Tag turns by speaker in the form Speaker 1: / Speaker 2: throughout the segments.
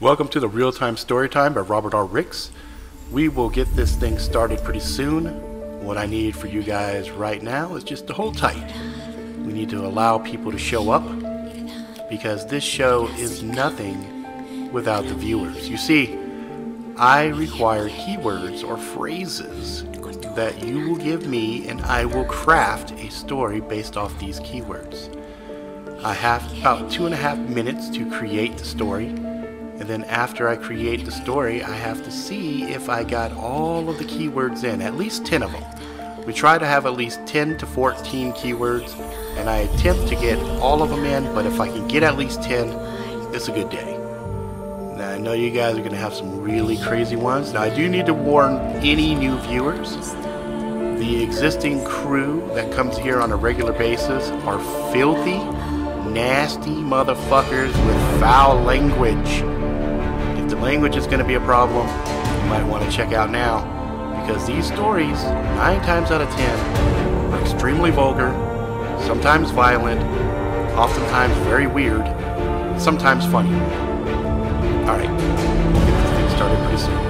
Speaker 1: Welcome to the Real Time Story Time by Robert R. Ricks. We will get this thing started pretty soon. What I need for you guys right now is just to hold tight. We need to allow people to show up because this show is nothing without the viewers. You see, I require keywords or phrases that you will give me, and I will craft a story based off these keywords. I have about two and a half minutes to create the story, and then after I create the story, I have to see if I got all of the keywords in, at least 10 of them. We try to have at least 10 to 14 keywords, and I attempt to get all of them in, but if I can get at least 10, it's a good day. Now, I know you guys are going to have some really crazy ones. Now, I do need to warn any new viewers. The existing crew that comes here on a regular basis are filthy, nasty motherfuckers with foul language. Language is going to be a problem, you might want to check out now because these stories, nine times out of ten, are extremely vulgar, sometimes violent, oftentimes very weird, sometimes funny. Alright, get this thing started pretty soon.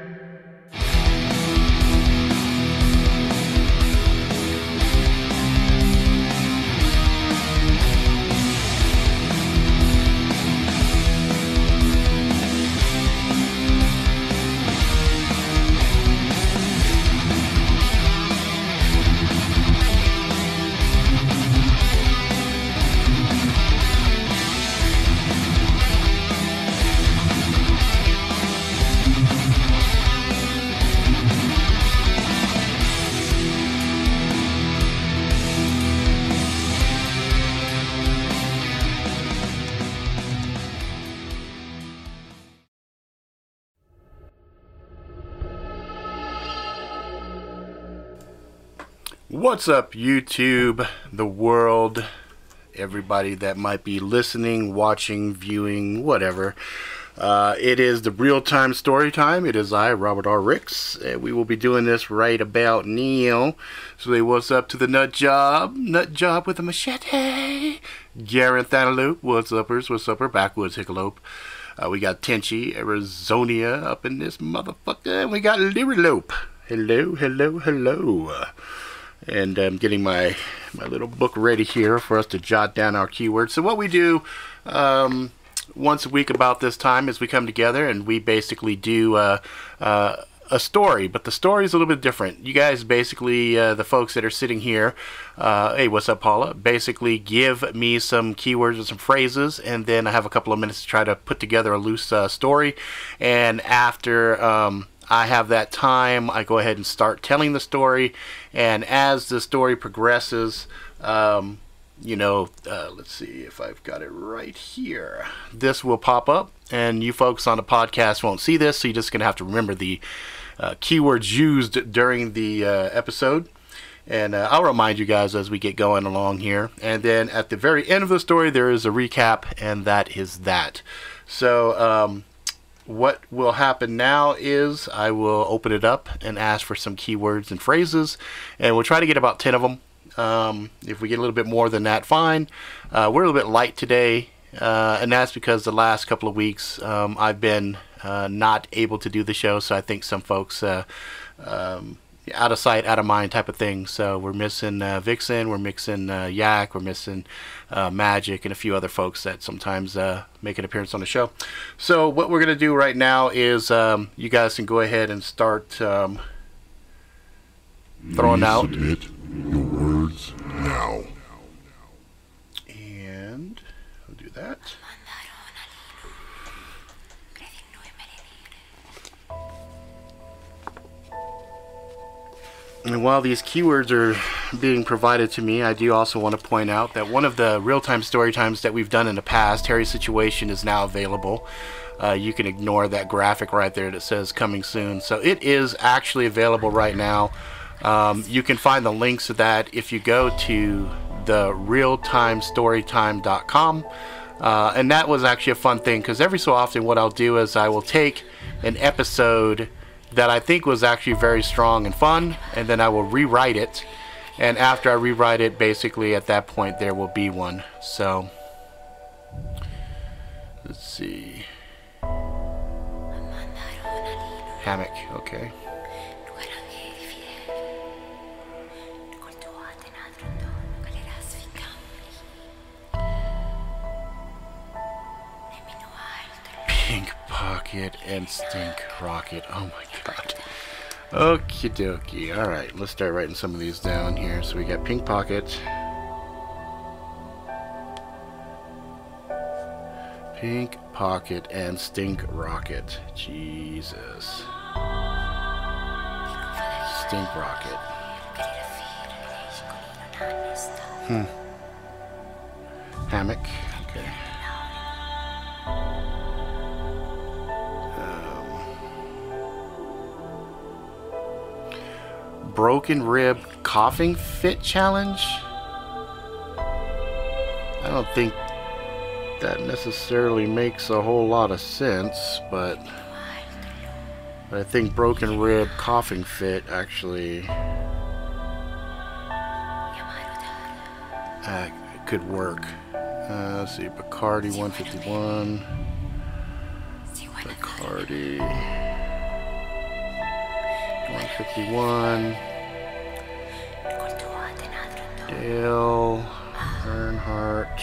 Speaker 1: What's up, YouTube, the world, everybody that might be listening, watching, viewing, whatever. Uh, it is the real time story time. It is I, Robert R. Ricks, and we will be doing this right about now. So, hey, what's up to the nut job? Nut job with a machete. Gareth Thanalupe, what's uppers? What's upper? Backwoods Hickalope. Uh, we got Tenchi, Arizonia up in this motherfucker. And we got Lyrilope. Hello, hello, hello and I'm getting my my little book ready here for us to jot down our keywords. So what we do um, once a week about this time is we come together and we basically do uh, uh, a story, but the story is a little bit different. You guys basically, uh, the folks that are sitting here, uh, hey, what's up, Paula? Basically, give me some keywords and some phrases, and then I have a couple of minutes to try to put together a loose uh, story. And after um, I have that time, I go ahead and start telling the story. And as the story progresses, um, you know, uh, let's see if I've got it right here. This will pop up, and you folks on the podcast won't see this, so you're just going to have to remember the uh, keywords used during the uh, episode. And uh, I'll remind you guys as we get going along here. And then at the very end of the story, there is a recap, and that is that. So, um, what will happen now is I will open it up and ask for some keywords and phrases, and we'll try to get about 10 of them. Um, if we get a little bit more than that, fine. Uh, we're a little bit light today, uh, and that's because the last couple of weeks um, I've been uh, not able to do the show. So I think some folks uh, um, out of sight, out of mind type of thing. So we're missing uh, Vixen, we're missing uh, Yak, we're missing uh, Magic, and a few other folks that sometimes uh, make an appearance on the show. So what we're gonna do right now is um, you guys can go ahead and start um, throwing out.
Speaker 2: submit your words now.
Speaker 1: And while these keywords are being provided to me, I do also want to point out that one of the real-time story times that we've done in the past, Harry's Situation, is now available. Uh, you can ignore that graphic right there that says coming soon. So it is actually available right now. Um, you can find the links to that if you go to the realtimestorytime.com. Uh, and that was actually a fun thing because every so often, what I'll do is I will take an episode that I think was actually very strong and fun, and then I will rewrite it. And after I rewrite it, basically at that point, there will be one. So, let's see. Hammock, okay. Pink Pocket and Stink Rocket. Oh my god. Okie dokie. Alright, let's start writing some of these down here. So we got Pink Pocket. Pink Pocket and Stink Rocket. Jesus. Stink Rocket. Hmm. Hammock. Broken rib coughing fit challenge. I don't think that necessarily makes a whole lot of sense, but, I think broken rib coughing fit actually uh, could work. Uh, let's see, Bacardi 151. Bacardi 151. Dale Earnhardt.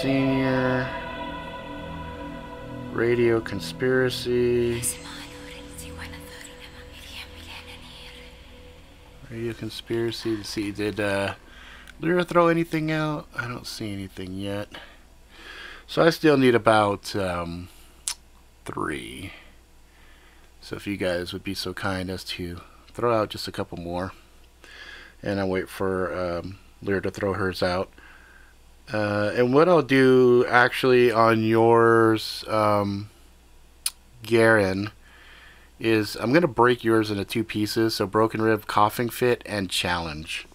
Speaker 1: Senior. Radio Conspiracy. Radio Conspiracy. To see, did uh, Lyra throw anything out? I don't see anything yet. So I still need about um, three. So if you guys would be so kind as to throw out just a couple more, and I'll wait for um, Lyra to throw hers out. Uh, and what I'll do actually on yours, um, Garen, is I'm going to break yours into two pieces. So broken rib, coughing fit, and challenge.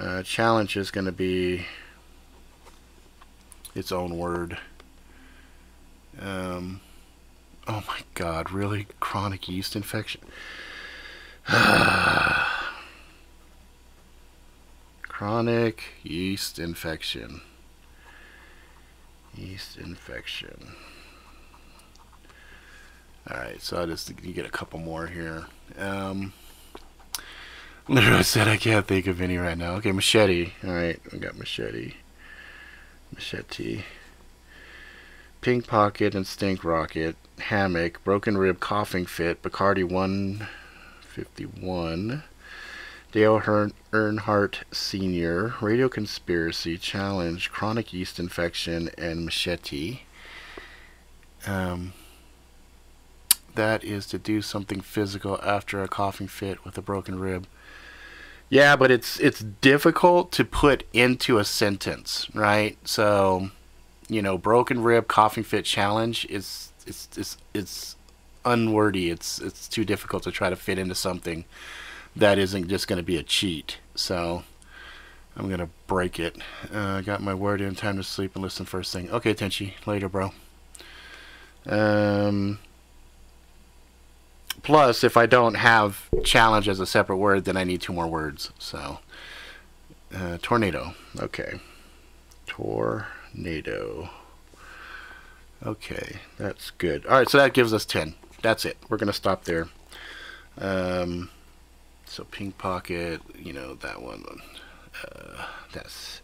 Speaker 1: Uh, challenge is going to be its own word. Um, oh my god, really? Chronic yeast infection? Chronic yeast infection. Yeast infection. Alright, so I just get a couple more here. Um, literally said I can't think of any right now. Okay, machete. Alright, I got machete. Machete. Pink Pocket and Stink Rocket. Hammock. Broken Rib Coughing Fit. Bacardi 151. Dale Earnhardt Sr. Radio Conspiracy. Challenge. Chronic Yeast Infection. And Machete. Um, that is to do something physical after a coughing fit with a broken rib. Yeah, but it's it's difficult to put into a sentence, right? So, you know, broken rib coughing fit challenge is it's it's it's unwordy. It's it's too difficult to try to fit into something that isn't just going to be a cheat. So, I'm going to break it. Uh, I got my word in time to sleep and listen first thing. Okay, Tenchi, later, bro. Um Plus, if I don't have challenge as a separate word, then I need two more words. So, Uh, tornado. Okay. Tornado. Okay, that's good. All right, so that gives us 10. That's it. We're going to stop there. Um, so Pink Pocket, you know, that one. Uh, that's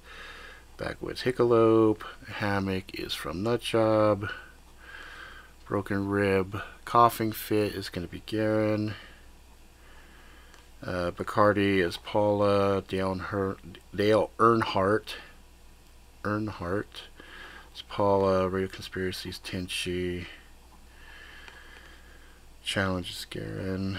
Speaker 1: Backwoods Hickalope. Hammock is from Nutjob. Broken Rib. Coughing Fit is going to be Garen. Uh, Bacardi is Paula. Dale, Her- Dale Earnhardt. Earnhardt. It's Paula. Radio Conspiracies. Tenchi. Challenge is Garen.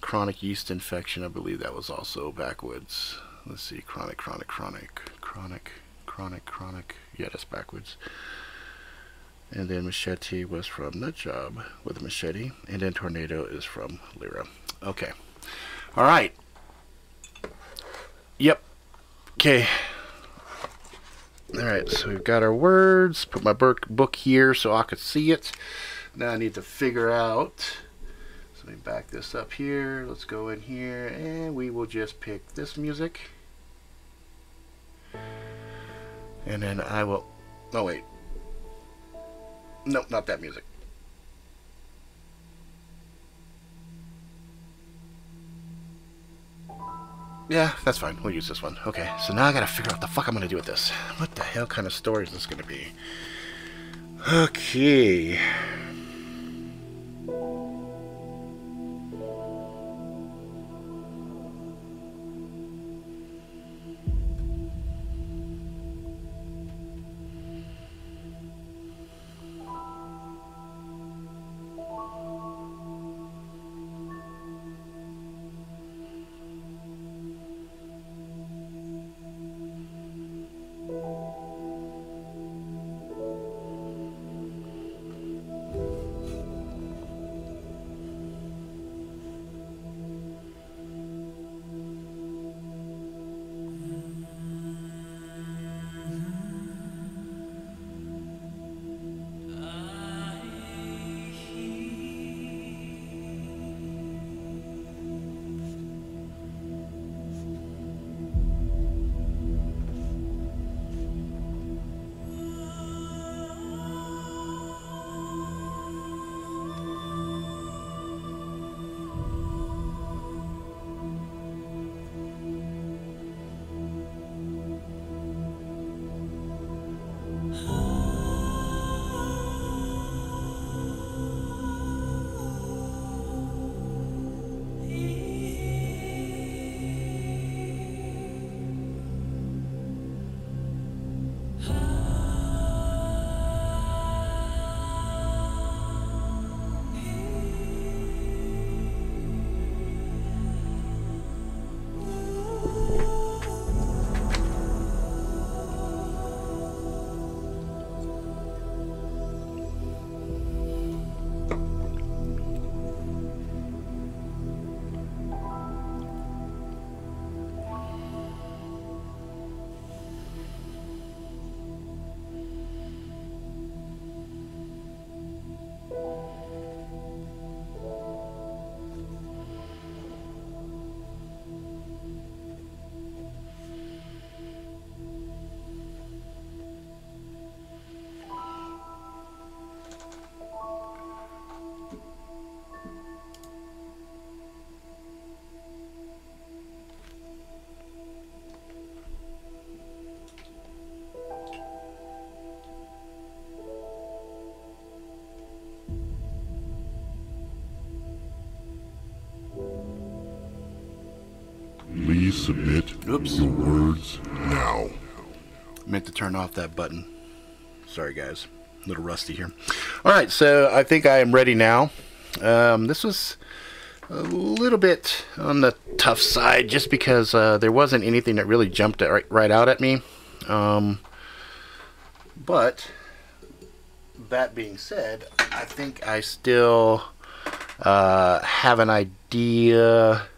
Speaker 1: Chronic yeast infection. I believe that was also Backwoods. Let's see. Chronic, chronic, chronic. Chronic, chronic, chronic. Yeah, that's Backwoods. And then Machete was from Nutjob with machete. And then Tornado is from Lyra. Okay. All right. Yep. Okay. All right, so we've got our words. Put my book here so I could see it. Now I need to figure out. So let me back this up here. Let's go in here and we will just pick this music. And then I will. Oh, wait. Nope, not that music. Yeah, that's fine. We'll use this one. Okay, so now I gotta figure out what the fuck I'm gonna do with this. What the hell kind of story is this gonna be? Okay.
Speaker 2: Submit
Speaker 1: Oops.
Speaker 2: your words now.
Speaker 1: Meant to turn off that button. Sorry, guys. A little rusty here. All right, so I think I am ready now. Um, this was a little bit on the tough side just because uh, there wasn't anything that really jumped right, right out at me. Um, but that being said, I think I still uh, have an idea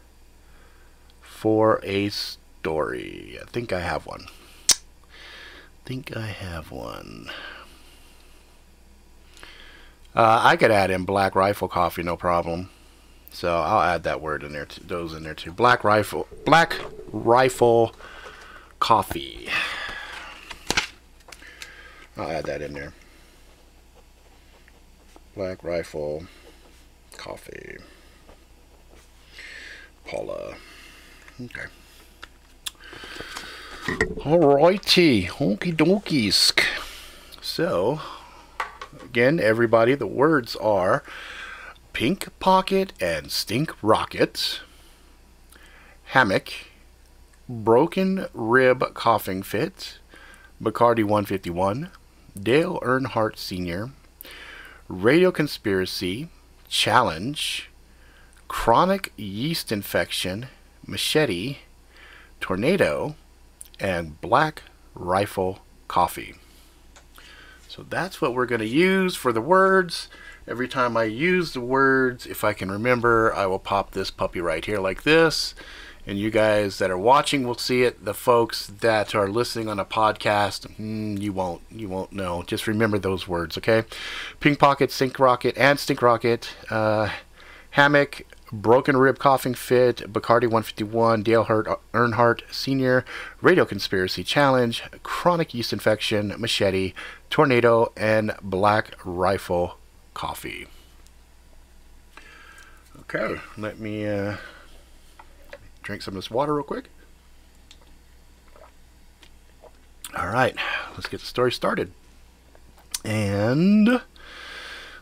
Speaker 1: for a story. I think I have one. I think I have one. Uh, I could add in black rifle coffee, no problem. So I'll add that word in there, those in there too. Black rifle, black rifle coffee. I'll add that in there. Black Rifle coffee. Paula. Okay. Alrighty, okie dokies. So, again, everybody, the words are Pink Pocket and Stink Rocket, Hammock, Broken Rib Coughing Fit, Bacardi 151, Dale Earnhardt Sr., Radio Conspiracy, Challenge, Chronic Yeast Infection, Machete, Tornado, and Black Rifle Coffee. So that's what we're going to use for the words. Every time I use the words, if I can remember, I will pop this puppy right here like this. And you guys that are watching will see it. The folks that are listening on a podcast, mm, you won't. You won't know. Just remember those words, okay? Pink Pocket, Stink Rocket, and Stink Rocket. Uh, hammock, Broken Rib Coughing Fit, Bacardi 151, Dale Hurt, Earnhardt Sr., Radio Conspiracy Challenge, Chronic Yeast Infection, Machete, Tornado, and Black Rifle Coffee. Okay, let me uh, drink some of this water real quick. All right, let's get the story started. And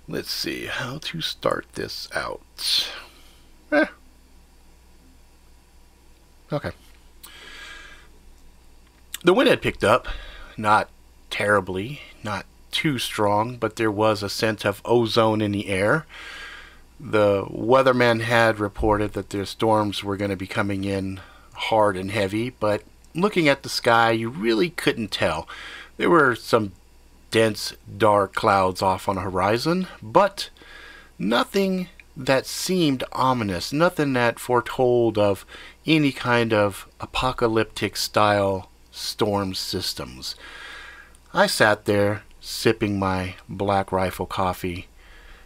Speaker 1: let's see how to start this out. Eh. Okay. The wind had picked up, not terribly, not too strong, but there was a scent of ozone in the air. The weatherman had reported that the storms were going to be coming in hard and heavy, but looking at the sky, you really couldn't tell. There were some dense, dark clouds off on the horizon, but nothing that seemed ominous, nothing that foretold of any kind of apocalyptic style storm systems. I sat there sipping my black rifle coffee,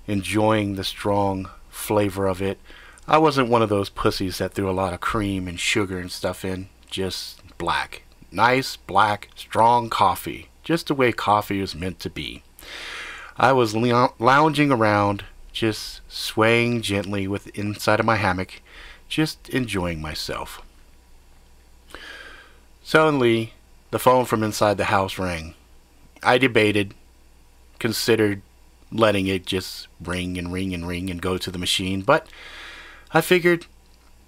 Speaker 1: enjoying the strong flavor of it. I wasn't one of those pussies that threw a lot of cream and sugar and stuff in, just black. Nice, black, strong coffee, just the way coffee is meant to be. I was lounging around, just swaying gently with inside of my hammock, just enjoying myself. Suddenly, the phone from inside the house rang. I debated, considered letting it just ring and ring and ring and go to the machine, but I figured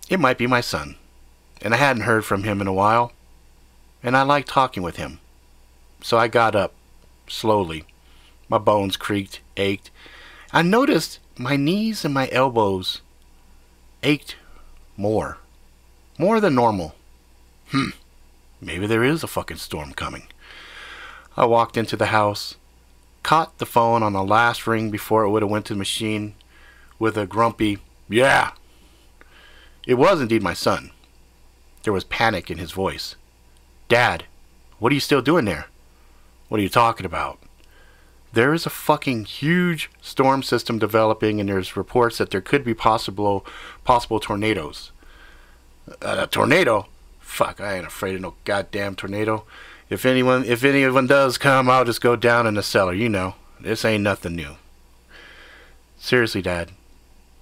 Speaker 1: it might be my son, and I hadn't heard from him in a while, and I liked talking with him. So I got up, slowly. My bones creaked, ached, I noticed my knees and my elbows ached more. More than normal. Hmm. Maybe there is a fucking storm coming. I walked into the house, caught the phone on the last ring before it would have went to the machine with a grumpy, yeah. It was indeed my son. There was panic in his voice. Dad, what are you still doing there? What are you talking about? There is a fucking huge storm system developing, and there's reports that there could be possible possible tornadoes. Uh, a tornado? Fuck, I ain't afraid of no goddamn tornado. If anyone, if anyone does come, I'll just go down in the cellar. You know, this ain't nothing new. Seriously, Dad,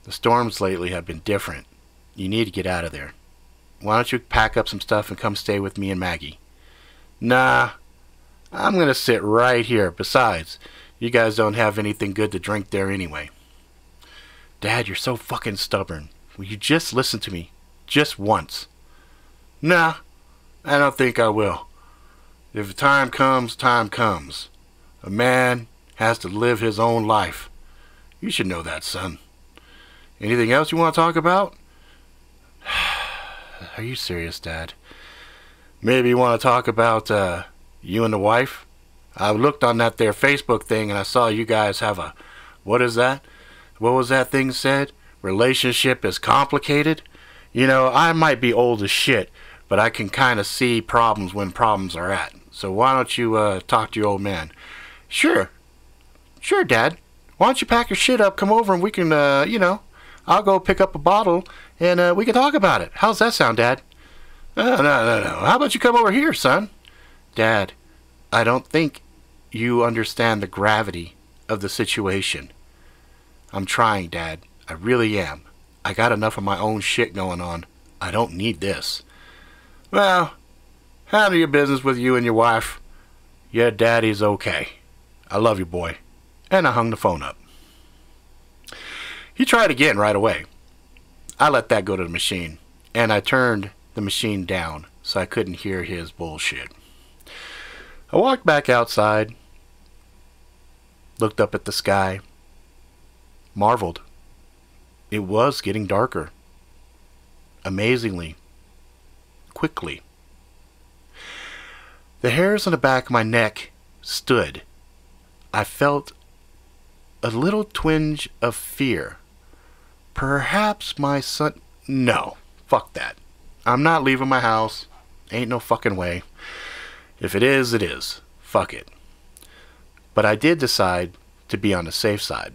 Speaker 1: the storms lately have been different. You need to get out of there. Why don't you pack up some stuff and come stay with me and Maggie? Nah, I'm gonna sit right here. Besides, you guys don't have anything good to drink there anyway. Dad, you're so fucking stubborn. Will you just listen to me? Just once. Nah, I don't think I will. If time comes, time comes. A man has to live his own life. You should know that, son. Anything else you want to talk about? Are you serious, Dad? Maybe you want to talk about uh, you and the wife? I looked on that there Facebook thing and I saw you guys have a, what is that? What was that thing said? Relationship is complicated? You know, I might be old as shit, but I can kind of see problems when problems are at. So why don't you uh, talk to your old man? Sure. Sure, Dad. Why don't you pack your shit up, come over, and we can, uh, you know, I'll go pick up a bottle and uh, we can talk about it. How's that sound, Dad? No, no, no, no. How about you come over here, son? Dad, I don't think you understand the gravity of the situation. I'm trying, Dad. I really am. I got enough of my own shit going on. I don't need this. Well, handle your business with you and your wife. Your daddy's okay. I love you, boy. And I hung the phone up. He tried again right away. I let that go to the machine, and I turned the machine down so I couldn't hear his bullshit. I walked back outside, looked up at the sky, marveled. It was getting darker. Amazingly, quickly. The hairs on the back of my neck stood. I felt a little twinge of fear. Perhaps my son. No, fuck that. I'm not leaving my house. Ain't no fucking way. If it is, it is. Fuck it. But I did decide to be on the safe side.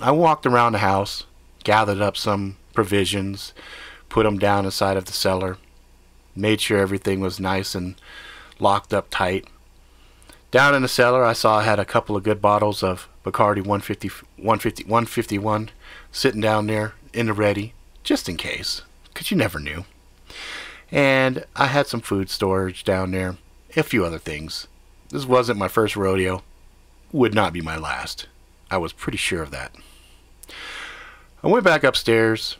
Speaker 1: I walked around the house, gathered up some provisions, put them down inside of the cellar, made sure everything was nice and locked up tight. Down in the cellar, I saw I had a couple of good bottles of Bacardi 150, 150, 151 sitting down there in the ready, just in case, because you never knew. And I had some food storage down there, a few other things. This wasn't my first rodeo, would not be my last. I was pretty sure of that. I went back upstairs,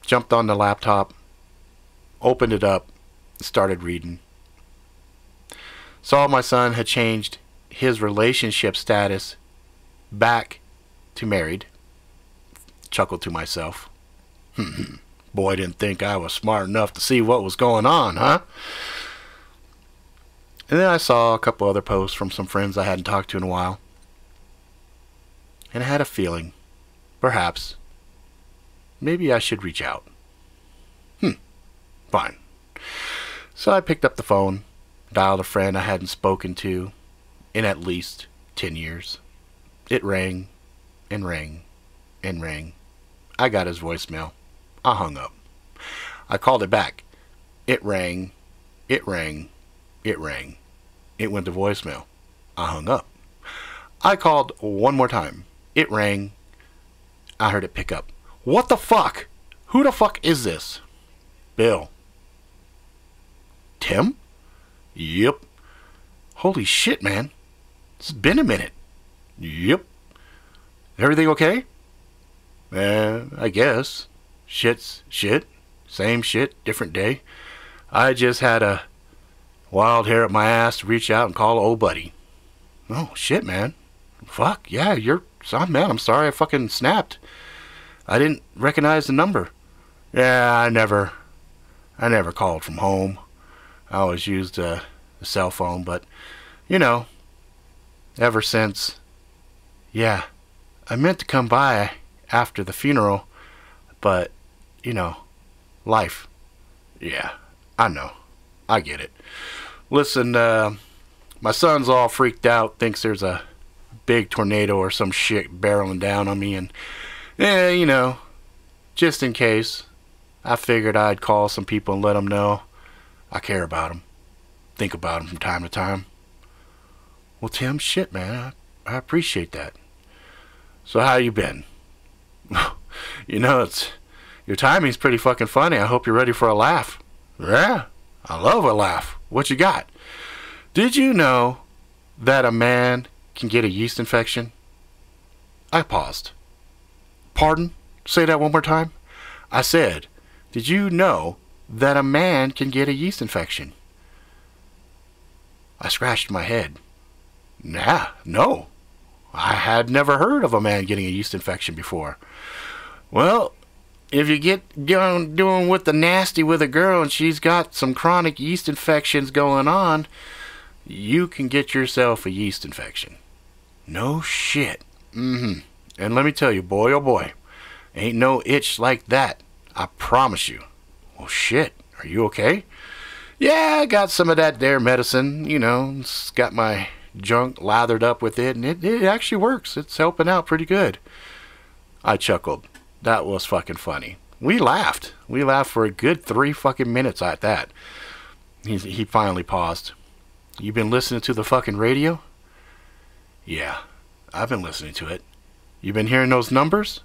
Speaker 1: jumped on the laptop, opened it up, started reading. Saw my son had changed his relationship status back to married. Chuckled to myself. Hmm. Boy didn't think I was smart enough to see what was going on, huh? And then I saw a couple other posts from some friends I hadn't talked to in a while. And I had a feeling, perhaps, maybe I should reach out. Hmm, fine. So I picked up the phone, dialed a friend I hadn't spoken to in at least 10 years. It rang and rang and rang. I got his voicemail. I hung up. I called it back. It rang. It rang. It rang. It went to voicemail. I hung up. I called one more time. It rang. I heard it pick up. What the fuck? Who the fuck is this? Bill. Tim? Yep. Holy shit, man. It's been a minute. Yep. Everything okay? Eh, I guess. Shit's shit. Same shit, different day. I just had a wild hair up my ass to reach out and call old buddy. Oh, shit, man. Fuck, yeah, you're son, man. I'm sorry I fucking snapped. I didn't recognize the number. Yeah, I never, I never called from home. I always used uh, a, the cell phone, but, you know, ever since, yeah, I meant to come by after the funeral, but, you know, life. Yeah, I know. I get it. Listen, uh, my son's all freaked out, thinks there's a big tornado or some shit barreling down on me, and, eh, you know, just in case, I figured I'd call some people and let them know I care about them, think about them from time to time. Well, Tim, shit, man, I, I appreciate that. So how you been? you know, it's your timing's pretty fucking funny. I hope you're ready for a laugh. Yeah, I love a laugh. What you got? Did you know that a man can get a yeast infection? I paused. Pardon? Say that one more time. I said, Did you know that a man can get a yeast infection? I scratched my head. Nah, no. I had never heard of a man getting a yeast infection before. Well, if you get doing, doing with the nasty with a girl and she's got some chronic yeast infections going on, you can get yourself a yeast infection. No shit. Mm-hmm. And let me tell you, boy oh boy, ain't no itch like that. I promise you. Well, shit. Are you okay? Yeah, I got some of that there medicine. You know, it's got my junk lathered up with it, and it, it actually works. It's helping out pretty good. I chuckled. That was fucking funny. We laughed. We laughed for a good three fucking minutes at that. He, he finally paused. You been listening to the fucking radio? Yeah, I've been listening to it. You been hearing those numbers?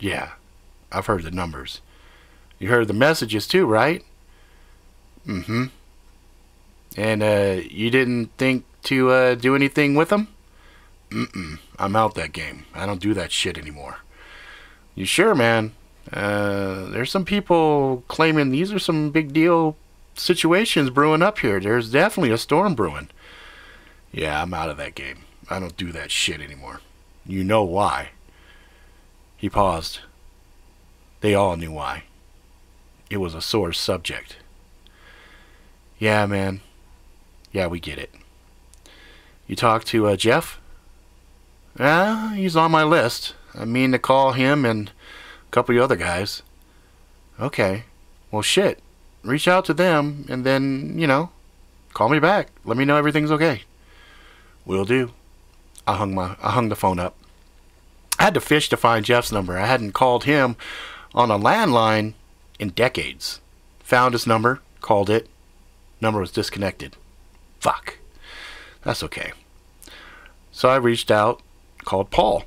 Speaker 1: Yeah, I've heard the numbers. You heard the messages too, right? Mm-hmm. And uh, you didn't think to uh, do anything with them? Mm-mm. I'm out that game. I don't do that shit anymore. You sure, man? Uh, there's some people claiming these are some big deal situations brewing up here. There's definitely a storm brewing. Yeah, I'm out of that game. I don't do that shit anymore. You know why. He paused. They all knew why. It was a sore subject. Yeah, man. Yeah, we get it. You talked to uh, Jeff? Yeah, he's on my list. I mean to call him and a couple of other guys. Okay. Well, shit. Reach out to them and then, you know, call me back. Let me know everything's okay. Will do. I hung my I hung the phone up. I had to fish to find Jeff's number. I hadn't called him on a landline in decades. Found his number, called it. Number was disconnected. Fuck. That's okay. So I reached out, called Paul.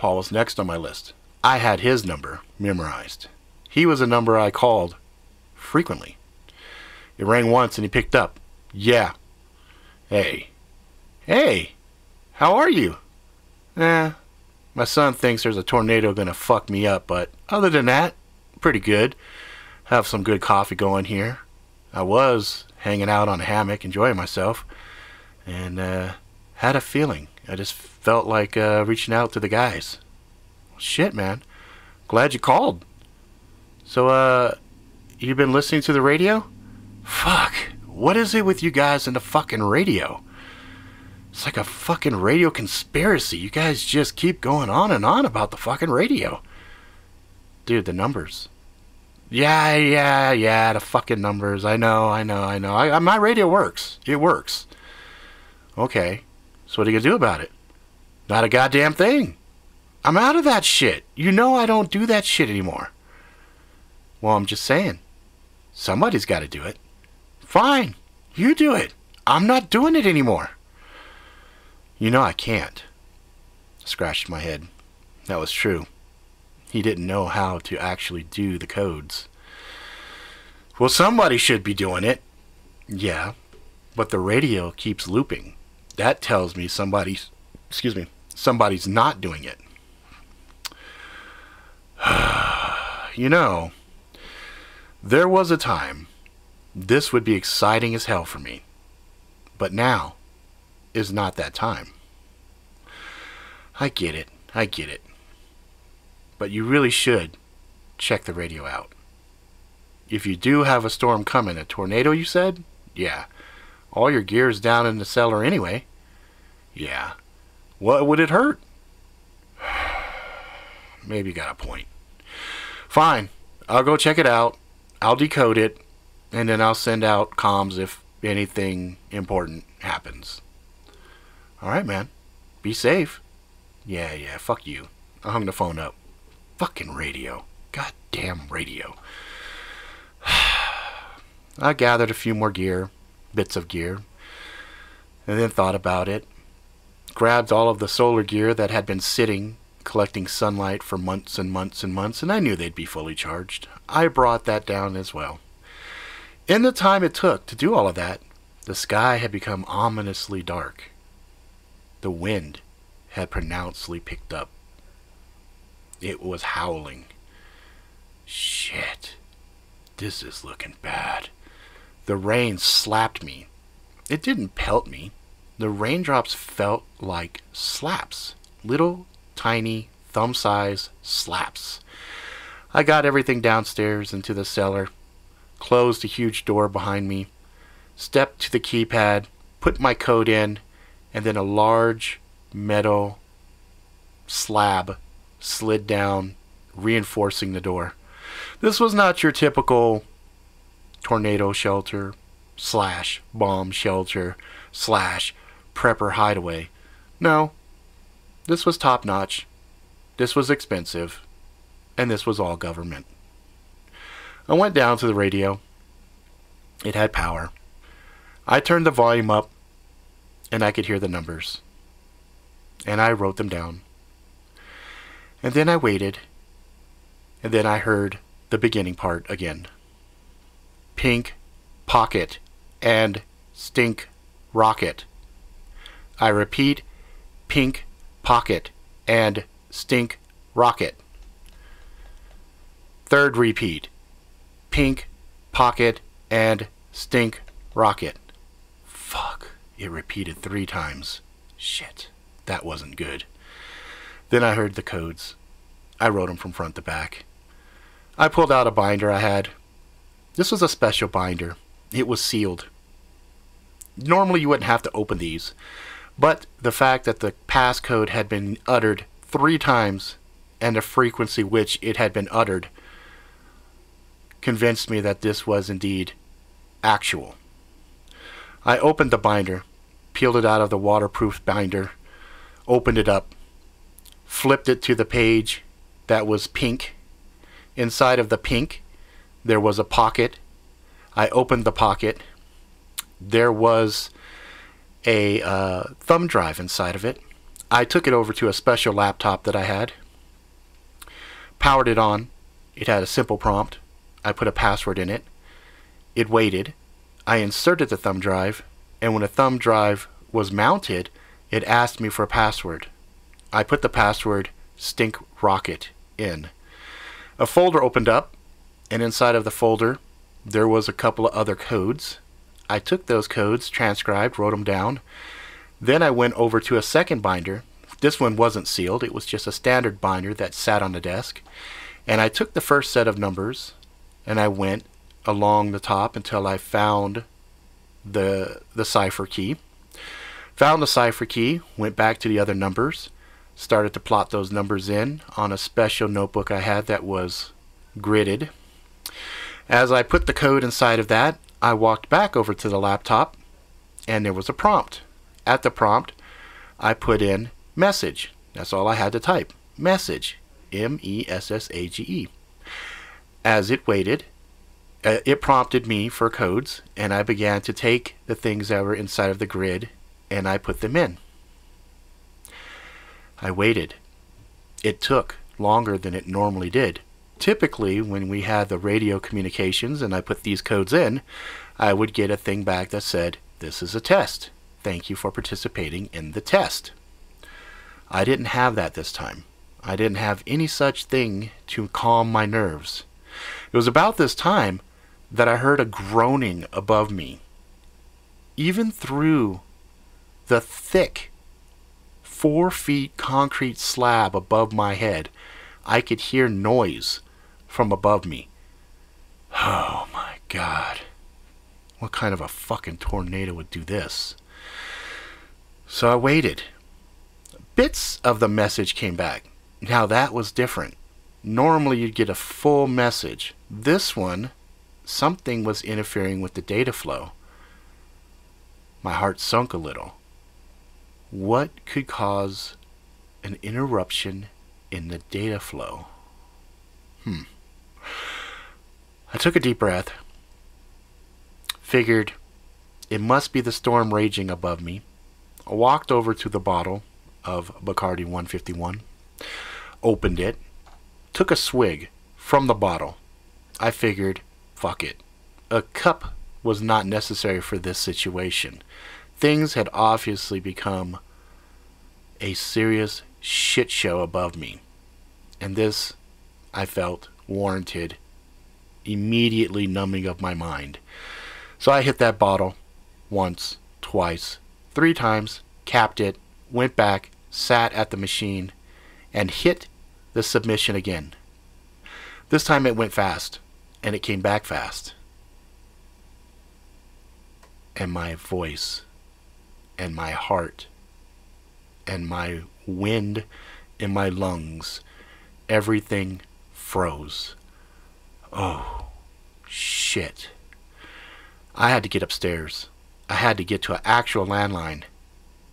Speaker 1: Paul was next on my list. I had his number memorized. He was a number I called frequently. It rang once and he picked up. Yeah. Hey. Hey. How are you? Eh. My son thinks there's a tornado gonna fuck me up, but other than that, pretty good. Have some good coffee going here. I was hanging out on a hammock, enjoying myself, and uh, had a feeling. I just felt like uh, reaching out to the guys. Shit, man. Glad you called. So, uh, you been listening to the radio? Fuck. What is it with you guys and the fucking radio? It's like a fucking radio conspiracy. You guys just keep going on and on about the fucking radio. Dude, the numbers. Yeah, yeah, yeah, the fucking numbers. I know, I know, I know. I, my radio works. It works. Okay. So what are you going to do about it? Not a goddamn thing. I'm out of that shit. You know I don't do that shit anymore. Well, I'm just saying. Somebody's got to do it. Fine. You do it. I'm not doing it anymore. You know I can't. Scratched my head. That was true. He didn't know how to actually do the codes. Well, somebody should be doing it. Yeah, but the radio keeps looping. That tells me somebody's, excuse me, somebody's not doing it. you know, there was a time this would be exciting as hell for me. But now is not that time. I get it. I get it. But you really should check the radio out. If you do have a storm coming, a tornado, you said? Yeah. All your gear's down in the cellar anyway. Yeah. What would it hurt? Maybe you got a point. Fine. I'll go check it out. I'll decode it. And then I'll send out comms if anything important happens. Alright, man. Be safe. Yeah, yeah, fuck you. I hung the phone up. Fucking radio. Goddamn radio. I gathered a few more gear, bits of gear, and then thought about it. Grabbed all of the solar gear that had been sitting, collecting sunlight for months and months and months, and I knew they'd be fully charged. I brought that down as well. In the time it took to do all of that, the sky had become ominously dark. The wind had pronouncedly picked up. It was howling. Shit. This is looking bad. The rain slapped me. It didn't pelt me. The raindrops felt like slaps. Little, tiny, thumb size slaps. I got everything downstairs into the cellar, closed a huge door behind me, stepped to the keypad, put my code in, and then a large metal slab slid down, reinforcing the door. This was not your typical tornado shelter slash bomb shelter slash prepper hideaway. No, this was top notch. This was expensive. And this was all government. I went down to the radio. It had power. I turned the volume up and I could hear the numbers. And I wrote them down. And then I waited. And then I heard the beginning part again. Pink pocket and stink rocket. I repeat, pink pocket and stink rocket. Third repeat, pink pocket and stink rocket. Fuck. It repeated three times. Shit. That wasn't good. Then I heard the codes. I wrote them from front to back. I pulled out a binder I had. This was a special binder. It was sealed. Normally you wouldn't have to open these, but the fact that the passcode had been uttered three times and the frequency which it had been uttered convinced me that this was indeed actual. I opened the binder, peeled it out of the waterproof binder, opened it up, flipped it to the page that was pink. Inside of the pink, there was a pocket. I opened the pocket. There was a uh, thumb drive inside of it. I took it over to a special laptop that I had, powered it on. It had a simple prompt. I put a password in it. It waited. I inserted the thumb drive, and when the thumb drive was mounted, it asked me for a password. I put the password Stink Rocket in. A folder opened up, and inside of the folder, there was a couple of other codes. I took those codes, transcribed, wrote them down. Then I went over to a second binder. This one wasn't sealed, it was just a standard binder that sat on the desk. And I took the first set of numbers and I went along the top until I found the the cipher key. Found the cipher key, went back to the other numbers, started to plot those numbers in on a special notebook I had that was gridded. As I put the code inside of that, I walked back over to the laptop and there was a prompt. At the prompt, I put in message. That's all I had to type. Message. M E S S A G E. As it waited, uh, it prompted me for codes, and I began to take the things that were inside of the grid and I put them in. I waited. It took longer than it normally did. Typically, when we had the radio communications and I put these codes in, I would get a thing back that said, This is a test. Thank you for participating in the test. I didn't have that this time. I didn't have any such thing to calm my nerves. It was about this time that I heard a groaning above me. Even through the thick four feet concrete slab above my head, I could hear noise from above me. Oh my god. What kind of a fucking tornado would do this? So I waited. Bits of the message came back. Now that was different. Normally you'd get a full message. This one something was interfering with the data flow. My heart sunk a little. What could cause an interruption in the data flow? Hmm. I took a deep breath. Figured it must be the storm raging above me. I walked over to the bottle of Bacardi 151, opened it, took a swig from the bottle. I figured fuck it. A cup was not necessary for this situation. Things had obviously become a serious shit show above me. And this, I felt, warranted immediately numbing of my mind. So I hit that bottle once, twice, three times, capped it, went back, sat at the machine, and hit the submission again. This time it went fast and it came back fast. And my voice, and my heart, and my wind in my lungs, everything froze. Oh, shit. I had to get upstairs. I had to get to an actual landline.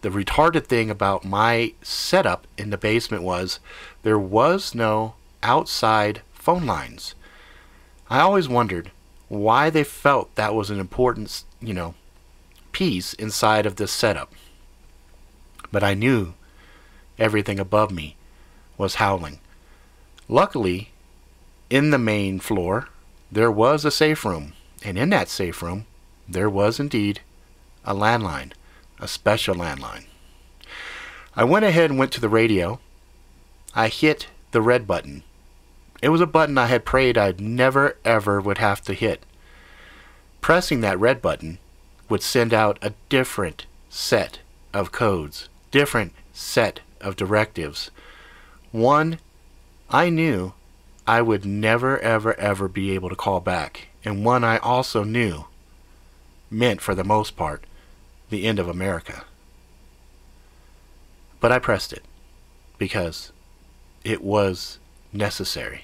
Speaker 1: The retarded thing about my setup in the basement was there was no outside phone lines. I always wondered why they felt that was an important, you know, piece inside of this setup. But I knew everything above me was howling. Luckily, in the main floor, there was a safe room, and in that safe room, there was indeed a landline, a special landline. I went ahead and went to the radio. I hit the red button. It was a button I had prayed I'd never ever would have to hit. Pressing that red button would send out a different set of codes, different set of directives. One I knew I would never, ever, ever be able to call back, and one I also knew meant, for the most part, the end of America. But I pressed it because it was necessary.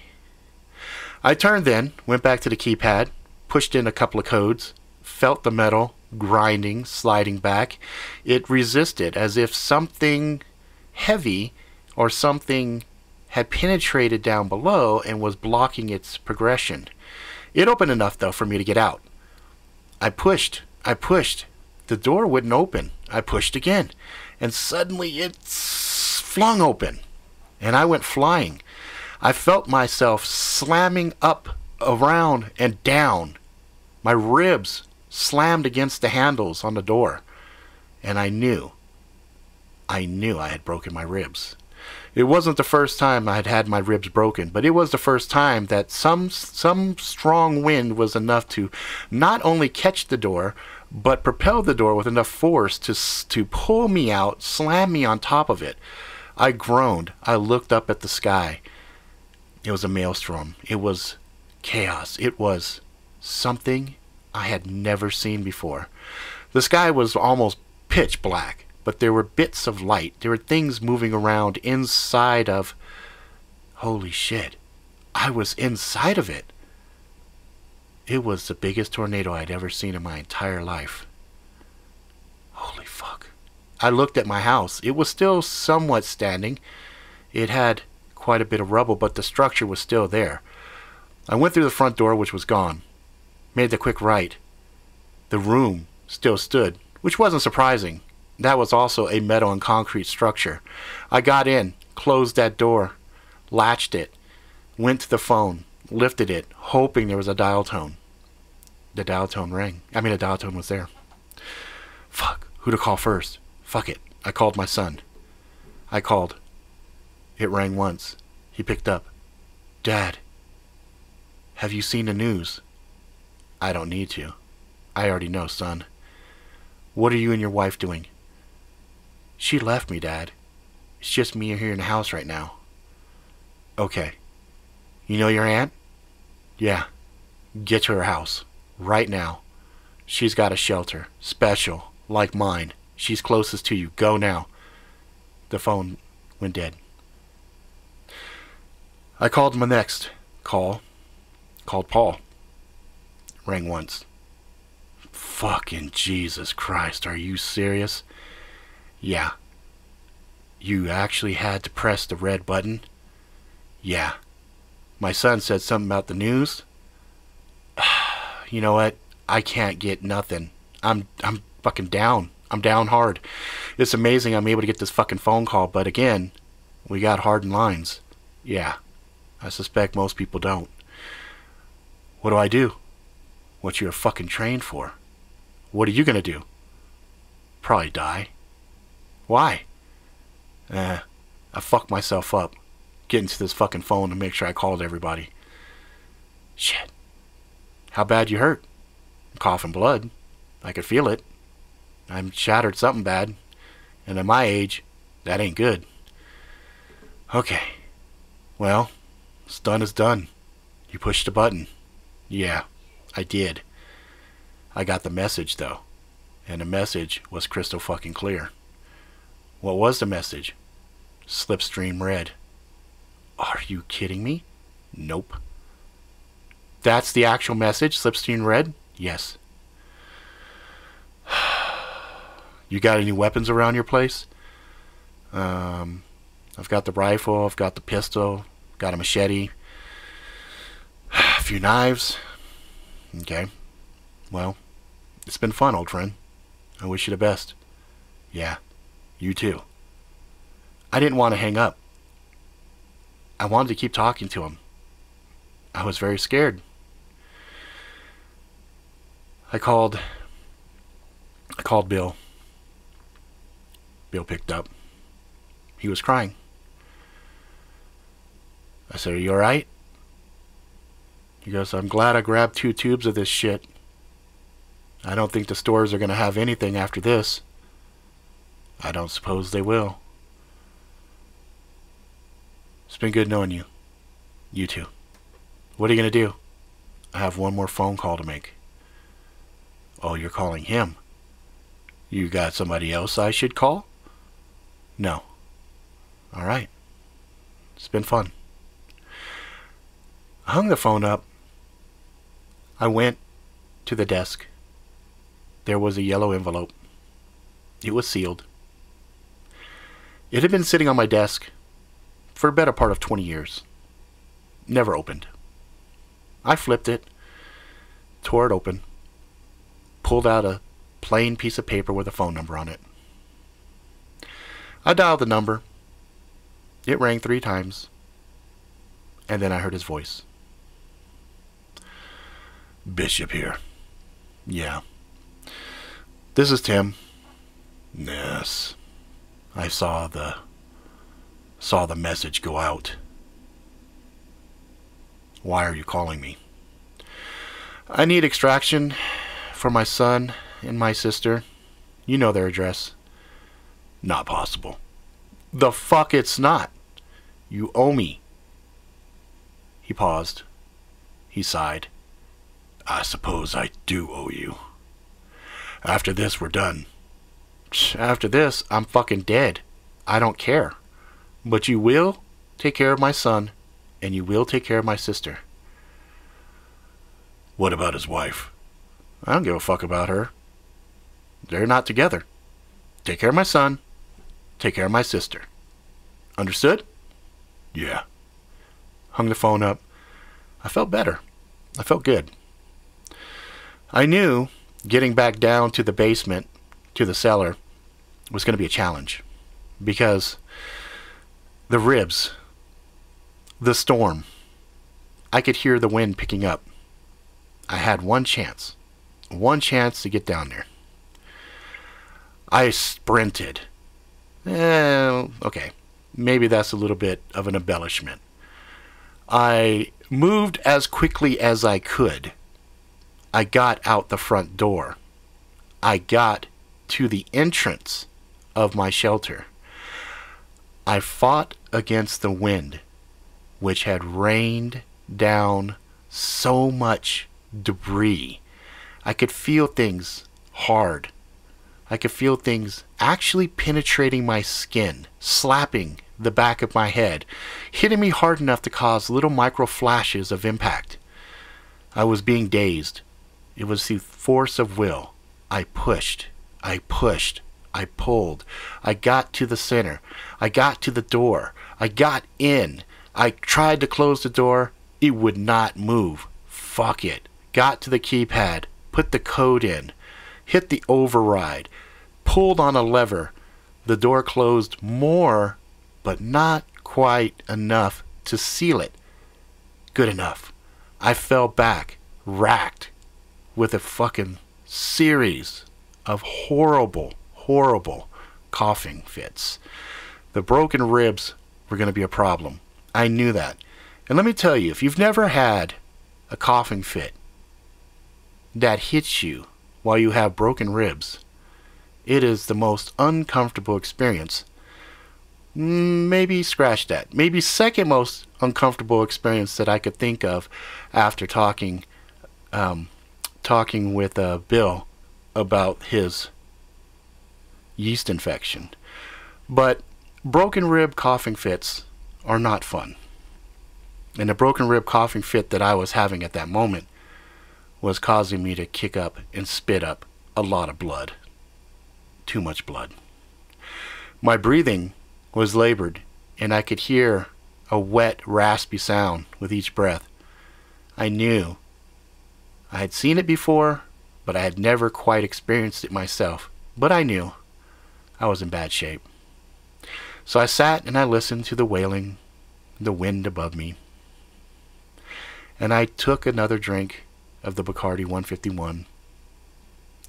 Speaker 1: I turned then, went back to the keypad, pushed in a couple of codes, felt the metal grinding, sliding back. It resisted as if something heavy or something had penetrated down below and was blocking its progression. It opened enough, though, for me to get out. I pushed, I pushed. The door wouldn't open. I pushed again, and suddenly it flung open, and I went flying. I felt myself slamming up, around, and down. My ribs slammed against the handles on the door, and I knew, I knew I had broken my ribs. It wasn't the first time I had had my ribs broken, but it was the first time that some some strong wind was enough to not only catch the door, but propel the door with enough force to to pull me out, slam me on top of it. I groaned. I looked up at the sky. It was a maelstrom. It was chaos. It was something I had never seen before. The sky was almost pitch black, but there were bits of light. There were things moving around inside of. Holy shit. I was inside of it. It was the biggest tornado I'd ever seen in my entire life. Holy fuck. I looked at my house. It was still somewhat standing. It had quite a bit of rubble, but the structure was still there. I went through the front door, which was gone made the quick right. The room still stood, which wasn't surprising. That was also a metal and concrete structure. I got in, closed that door, latched it, went to the phone, lifted it, hoping there was a dial tone. The dial tone rang. I mean, a dial tone was there. Fuck, who to call first? Fuck it. I called my son. I called. It rang once. He picked up. Dad, have you seen the news? I don't need to. I already know, son. What are you and your wife doing? She left me, Dad. It's just me here in the house right now. Okay. You know your aunt? Yeah. Get to her house. Right now. She's got a shelter. Special. Like mine. She's closest to you. Go now. The phone went dead. I called my next call. Called Paul. Rang once. Fucking Jesus Christ, are you serious? Yeah. You actually had to press the red button? Yeah. My son said something about the news? you know what? I can't get nothing. I'm I'm fucking down. I'm down hard. It's amazing I'm able to get this fucking phone call, but again, we got hardened lines. Yeah. I suspect most people don't. What do I do? what you're fucking trained for. What are you gonna do? Probably die. Why? Eh, I fucked myself up getting to this fucking phone to make sure I called everybody. Shit. How bad you hurt? I'm coughing blood. I could feel it. I'm shattered something bad. And at my age, that ain't good. Okay. Well, it's done is done. You pushed the button. Yeah. I did. I got the message, though. And the message was crystal fucking clear. What was the message? Slipstream red. Are you kidding me? Nope. That's the actual message, Slipstream red? Yes. You got any weapons around your place? Um, I've got the rifle, I've got the pistol, got a machete. A few knives. Okay. Well, it's been fun, old friend. I wish you the best. Yeah, you too. I didn't want to hang up. I wanted to keep talking to him. I was very scared. I called I called Bill. Bill picked up. He was crying. I said, Are you alright? He goes, I'm glad I grabbed two tubes of this shit. I don't think the stores are going to have anything after this. I don't suppose they will. It's been good knowing you. You too. What are you going to do? I have one more phone call to make. Oh, you're calling him. You got somebody else I should call? No. All right. It's been fun. I hung the phone up. I went to the desk. There was a yellow envelope. It was sealed. It had been sitting on my desk for a better part of 20 years. Never opened. I flipped it, tore it open, pulled out a plain piece of paper with a phone number on it. I dialed the number. It rang three times. And then I heard his voice. Bishop here. Yeah. This is Tim. Yes. I saw the saw the message go out. Why are you calling me? I need extraction for my son and my sister. You know their address. Not possible. The fuck it's not. You owe me. He paused. He sighed. I suppose I do owe you. After this, we're done. After this, I'm fucking dead. I don't care. But you will take care of my son, and you will take care of my sister. What about his wife? I don't give a fuck about her. They're not together. Take care of my son. Take care of my sister. Understood? Yeah. Hung the phone up. I felt better. I felt good. I knew getting back down to the basement, to the cellar, was going to be a challenge. Because the ribs, the storm, I could hear the wind picking up. I had one chance. One chance to get down there. I sprinted. Eh, okay. Maybe that's a little bit of an embellishment. I moved as quickly as I could. I got out the front door. I got to the entrance of my shelter. I fought against the wind, which had rained down so much debris. I could feel things hard. I could feel things actually penetrating my skin, slapping the back of my head, hitting me hard enough to cause little micro flashes of impact. I was being dazed. It was the force of will. I pushed. I pushed. I pulled. I got to the center. I got to the door. I got in. I tried to close the door. It would not move. Fuck it. Got to the keypad. Put the code in. Hit the override. Pulled on a lever. The door closed more, but not quite enough to seal it. Good enough. I fell back, racked, with a fucking series of horrible, horrible coughing fits. The broken ribs were going to be a problem. I knew that. And let me tell you, if you've never had a coughing fit that hits you while you have broken ribs, it is the most uncomfortable experience. Maybe scratch that. Maybe second most uncomfortable experience that I could think of after talking um, talking with uh, Bill about his yeast infection. But broken rib coughing fits are not fun. And the broken rib coughing fit that I was having at that moment was causing me to kick up and spit up a lot of blood. Too much blood. My breathing was labored, and I could hear a wet, raspy sound with each breath. I knew. I had seen it before, but I had never quite experienced it myself. But I knew I was in bad shape. So I sat and I listened to the wailing, the wind above me. And I took another drink of the Bacardi 151,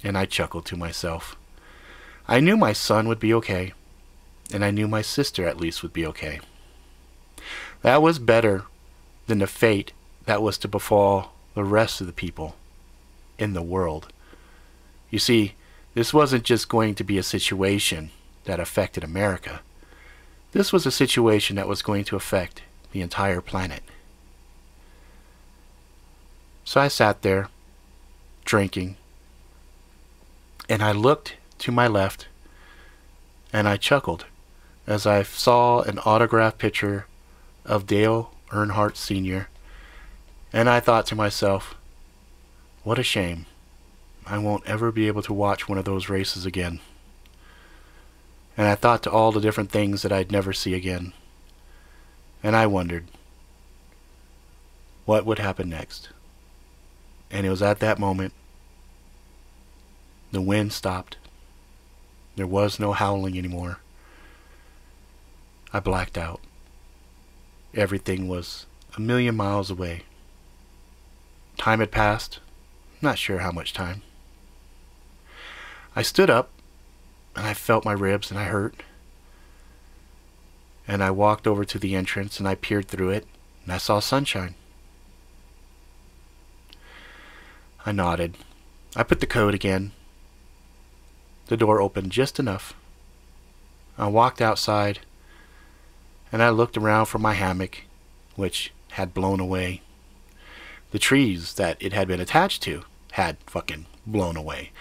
Speaker 1: and I chuckled to myself. I knew my son would be okay, and I knew my sister at least would be okay. That was better than the fate that was to befall the rest of the people in the world. You see, this wasn't just going to be a situation that affected America. This was a situation that was going to affect the entire planet. So I sat there, drinking, and I looked to my left, and I chuckled as I saw an autographed picture of Dale Earnhardt Sr., and I thought to myself, what a shame. I won't ever be able to watch one of those races again. And I thought to all the different things that I'd never see again. And I wondered, what would happen next? And it was at that moment the wind stopped. There was no howling anymore. I blacked out. Everything was a million miles away. Time had passed. Not sure how much time. I stood up and I felt my ribs and I hurt. And I walked over to the entrance and I peered through it and I saw sunshine. I nodded. I put the code again. The door opened just enough. I walked outside and I looked around for my hammock, which had blown away. The trees that it had been attached to had fucking blown away.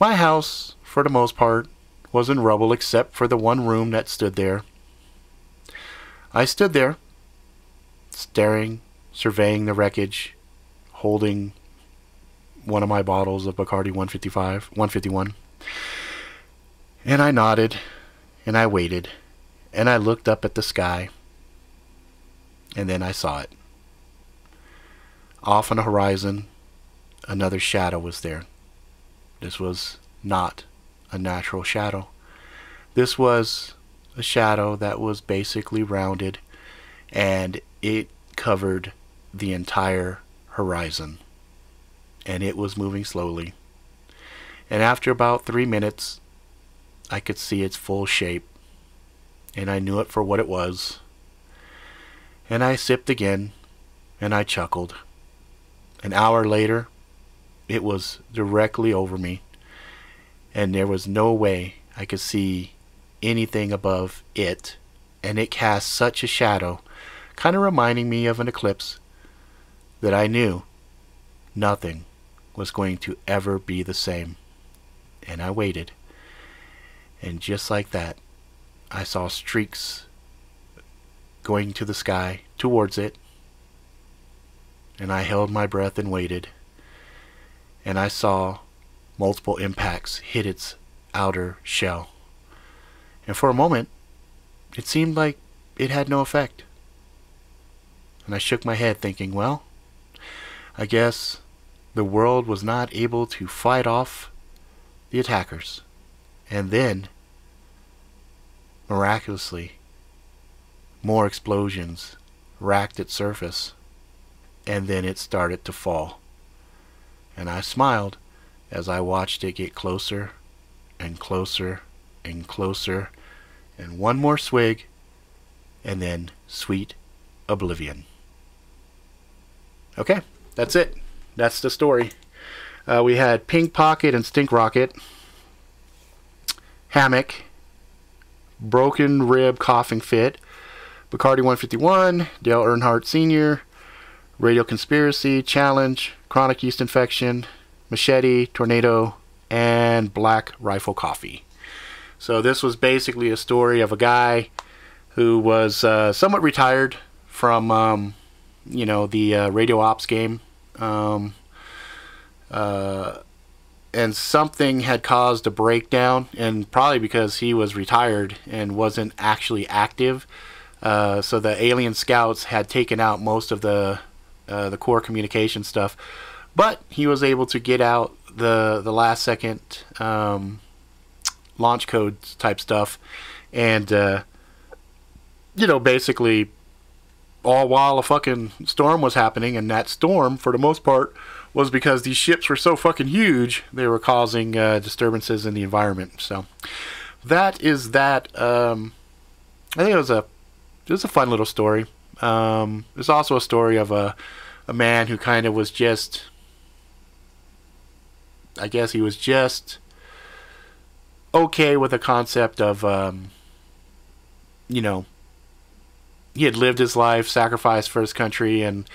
Speaker 1: My house, for the most part, was in rubble except for the one room that stood there. I stood there, staring, surveying the wreckage, holding one of my bottles of Bacardi 155, 151. And I nodded, and I waited, and I looked up at the sky, and then I saw it. Off on the horizon, another shadow was there. This was not a natural shadow. This was a shadow that was basically rounded and it covered the entire horizon. And it was moving slowly. And after about three minutes, I could see its full shape. And I knew it for what it was. And I sipped again, and I chuckled. An hour later, it was directly over me, and there was no way I could see anything above it, and it cast such a shadow, kind of reminding me of an eclipse, that I knew nothing was going to ever be the same. And I waited, and just like that, I saw streaks going to the sky towards it, and I held my breath and waited. And I saw multiple impacts hit its outer shell. And for a moment, it seemed like it had no effect. And I shook my head, thinking, well, I guess the world was not able to fight off the attackers. And then, miraculously, more explosions racked its surface and then it started to fall. And I smiled as I watched it get closer and closer and closer, and one more swig, and then sweet oblivion. Okay, that's it. That's the story. Uh, we had Pink Pocket and Stink Rocket, Hammock, Broken Rib Coughing Fit, Bacardi 151, Dale Earnhardt Sr., Radio Conspiracy, Challenge, Chronic Yeast Infection, Machete, Tornado, and Black Rifle Coffee. So this was basically a story of a guy who was uh, somewhat retired from, um, you know, the uh, radio ops game. Um, uh, and something had caused a breakdown, and probably because he was retired and wasn't actually active. Uh, so the alien scouts had taken out most of the uh, the core communication stuff. But he was able to get out the the last second um, launch code type stuff, and uh, you know basically all while a fucking storm was happening, and that storm for the most part was because these ships were so fucking huge they were causing uh, disturbances in the environment. So that is that. Um, I think it was a it was a fun little story. Um, there's also a story of a a man who kind of was just I guess he was just okay with the concept of um, you know he had lived his life, sacrificed for his country, and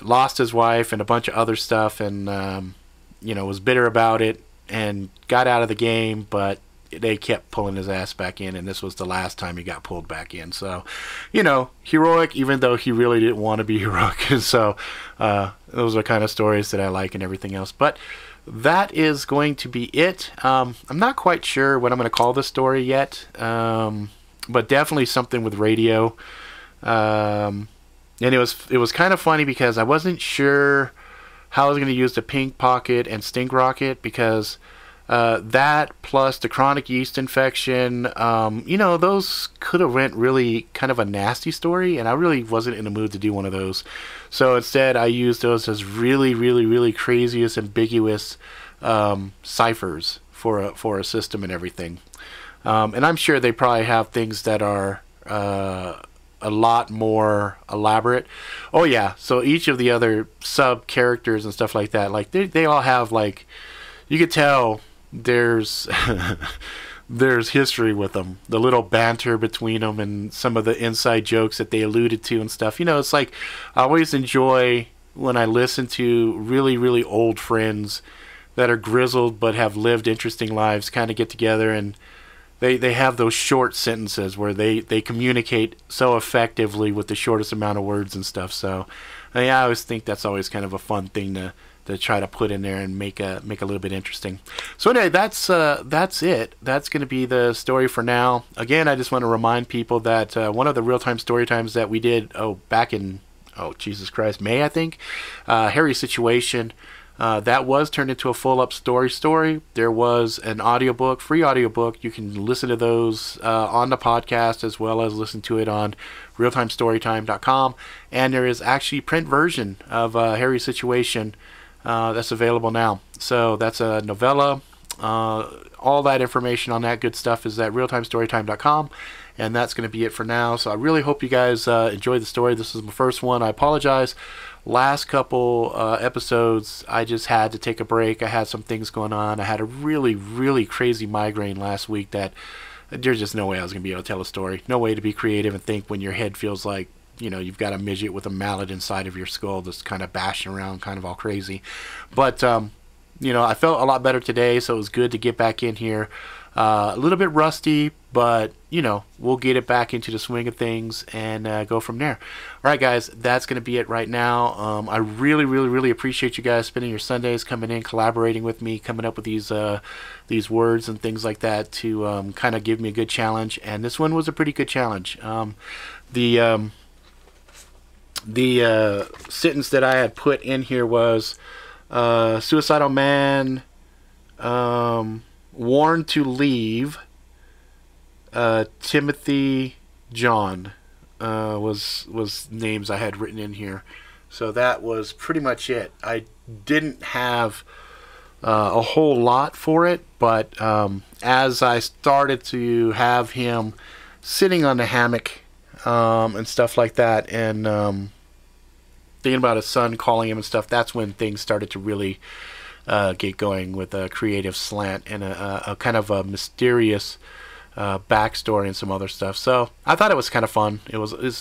Speaker 1: lost his wife and a bunch of other stuff, and um, you know was bitter about it and got out of the game, but they kept pulling his ass back in, and this was the last time he got pulled back in. So, you know, heroic, even though he really didn't want to be heroic. so, uh, those are kind of stories that I like and everything else. But that is going to be it. Um, I'm not quite sure what I'm going to call this story yet, um, but definitely something with radio. Um, and it was it was kind of funny because I wasn't sure how I was going to use the pink pocket and stink rocket because uh, that plus the chronic yeast infection, um, you know, those could have went really kind of a nasty story, and I really wasn't in the mood to do one of those. So instead, I used those as really, really, really craziest, ambiguous um, ciphers for a for a system and everything. Um, and I'm sure they probably have things that are uh, a lot more elaborate. Oh yeah, so each of the other sub characters and stuff like that, like they they all have like you could tell there's there's history with them. The little banter between them and some of the inside jokes that they alluded to and stuff. You know, it's like I always enjoy when I listen to really really old friends that are grizzled but have lived interesting lives kind of get together and they they have those short sentences where they they communicate so effectively with the shortest amount of words and stuff. So I, mean, I always think that's always kind of a fun thing to to try to put in there and make a make a little bit interesting. So anyway, that's uh, that's it. That's going to be the story for now. Again, I just want to remind people that uh, one of the real time story times that we did oh back in oh Jesus Christ May I think uh, Harry situation. Uh, that was turned into a full up story story. There was an audiobook, free audiobook. You can listen to those uh, on the podcast as well as listen to it on realtimestorytime.com. And there is actually print version of uh, Harry's Situation uh, that's available now. So that's a novella. Uh, all that information on that good stuff is at realtimestorytime.com. And that's going to be it for now. So I really hope you guys uh, enjoyed the story. This is my first one. I apologize. Last couple uh, episodes, I just had to take a break. I had some things going on. I had a really, really crazy migraine last week that there's just no way I was going to be able to tell a story. No way to be creative and think when your head feels like you know you've got a midget with a mallet inside of your skull that's kind of bashing around, kind of all crazy. But um, you know, I felt a lot better today, so it was good to get back in here. Uh, a little bit rusty, but you know we'll get it back into the swing of things and uh, go from there. All right, guys, that's going to be it right now. Um, I really, really, really appreciate you guys spending your Sundays coming in, collaborating with me, coming up with these uh, these words and things like that to um, kind of give me a good challenge. And this one was a pretty good challenge. Um, the um, the uh, sentence that I had put in here was uh, suicidal man um, warned to leave. Uh, Timothy John uh, was was names I had written in here, so that was pretty much it. I didn't have uh, a whole lot for it, but um, as I started to have him sitting on the hammock um, and stuff like that, and um, thinking about his son calling him and stuff. That's when things started to really uh, get going with a creative slant and a, a, kind of a mysterious uh, backstory and some other stuff. So I thought it was kind of fun. It was a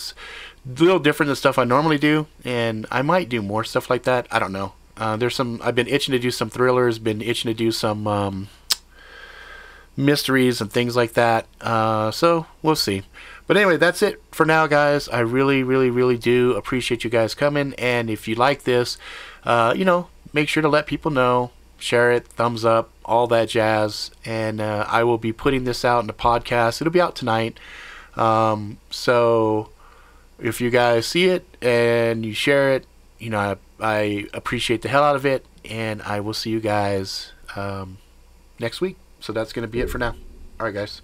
Speaker 1: little different than stuff I normally do, and I might do more stuff like that. I don't know. Uh, there's some. I've been itching to do some thrillers. Been itching to do some um, mysteries and things like that. Uh, so we'll see. But anyway, that's it for now, guys. I really, really, really do appreciate you guys coming. And if you like this, uh, you know, make sure to let people know, share it, thumbs up, all that jazz. And uh, I will be putting this out in the podcast. It'll be out tonight. Um, so if you guys see it and you share it,
Speaker 3: you know, I, I appreciate the hell out of it, and I will see you guys um, next week. So that's going to be it for now. All right, guys.